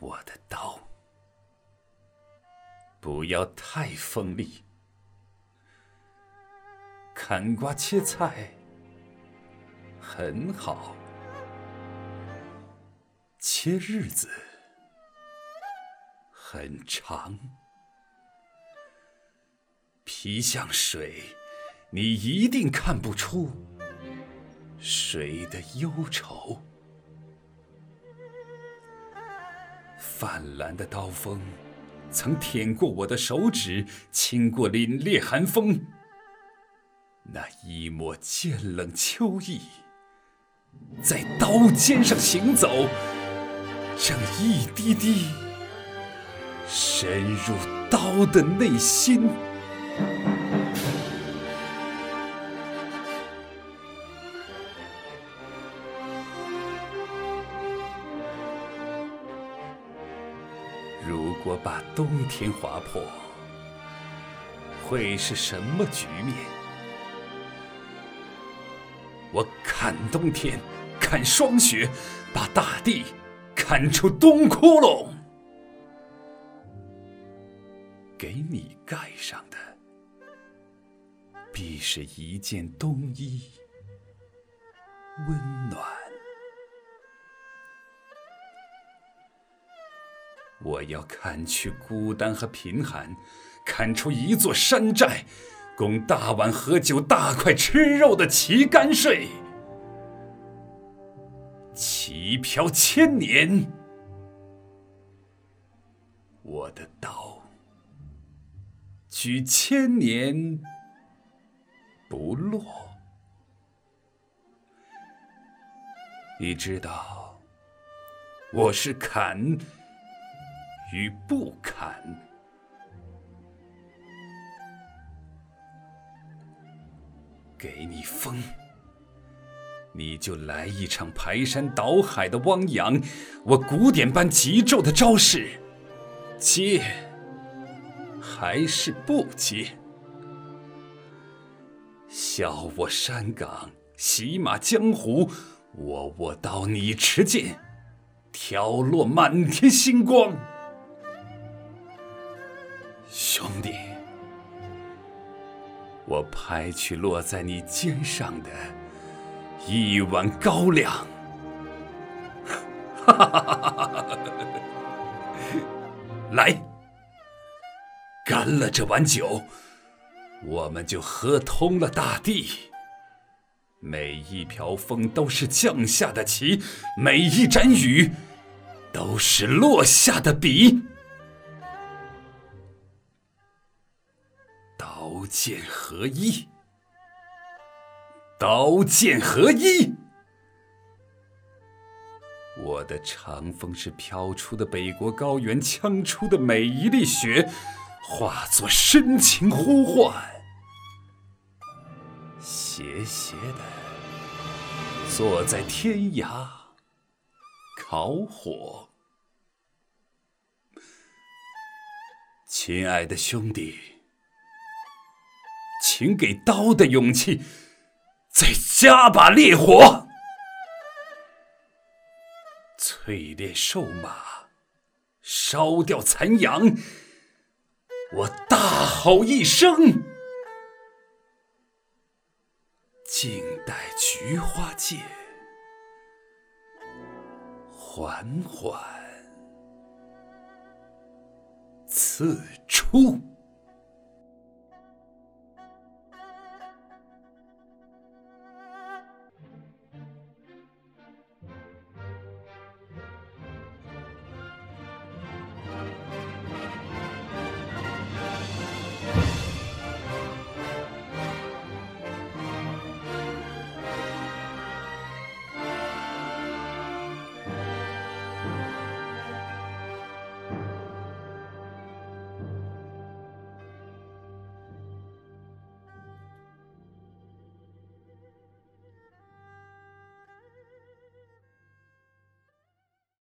我的刀不要太锋利，砍瓜切菜很好，切日子很长。皮像水，你一定看不出水的忧愁。泛蓝的刀锋，曾舔过我的手指，亲过凛冽寒风。那一抹渐冷秋意，在刀尖上行走，正一滴滴深入刀的内心。如果把冬天划破，会是什么局面？我砍冬天，砍霜雪，把大地砍出冬窟窿，给你盖上的，必是一件冬衣，温暖。我要砍去孤单和贫寒，砍出一座山寨，供大碗喝酒、大块吃肉的旗杆睡。旗飘千年，我的刀举千年不落。你知道，我是砍。与不砍，给你风，你就来一场排山倒海的汪洋。我古典般急骤的招式，接还是不接？笑我山岗，洗马江湖，我握刀，你持剑，挑落满天星光。兄弟，我拍去落在你肩上的一碗高粱，来，干了这碗酒，我们就喝通了大地。每一瓢风都是降下的旗，每一盏雨都是落下的笔。剑合一，刀剑合一。我的长风是飘出的北国高原，枪出的每一粒雪，化作深情呼唤，斜斜的坐在天涯烤火。亲爱的兄弟。请给刀的勇气，再加把烈火，淬炼瘦马，烧掉残阳。我大吼一声，静待菊花剑缓缓刺出。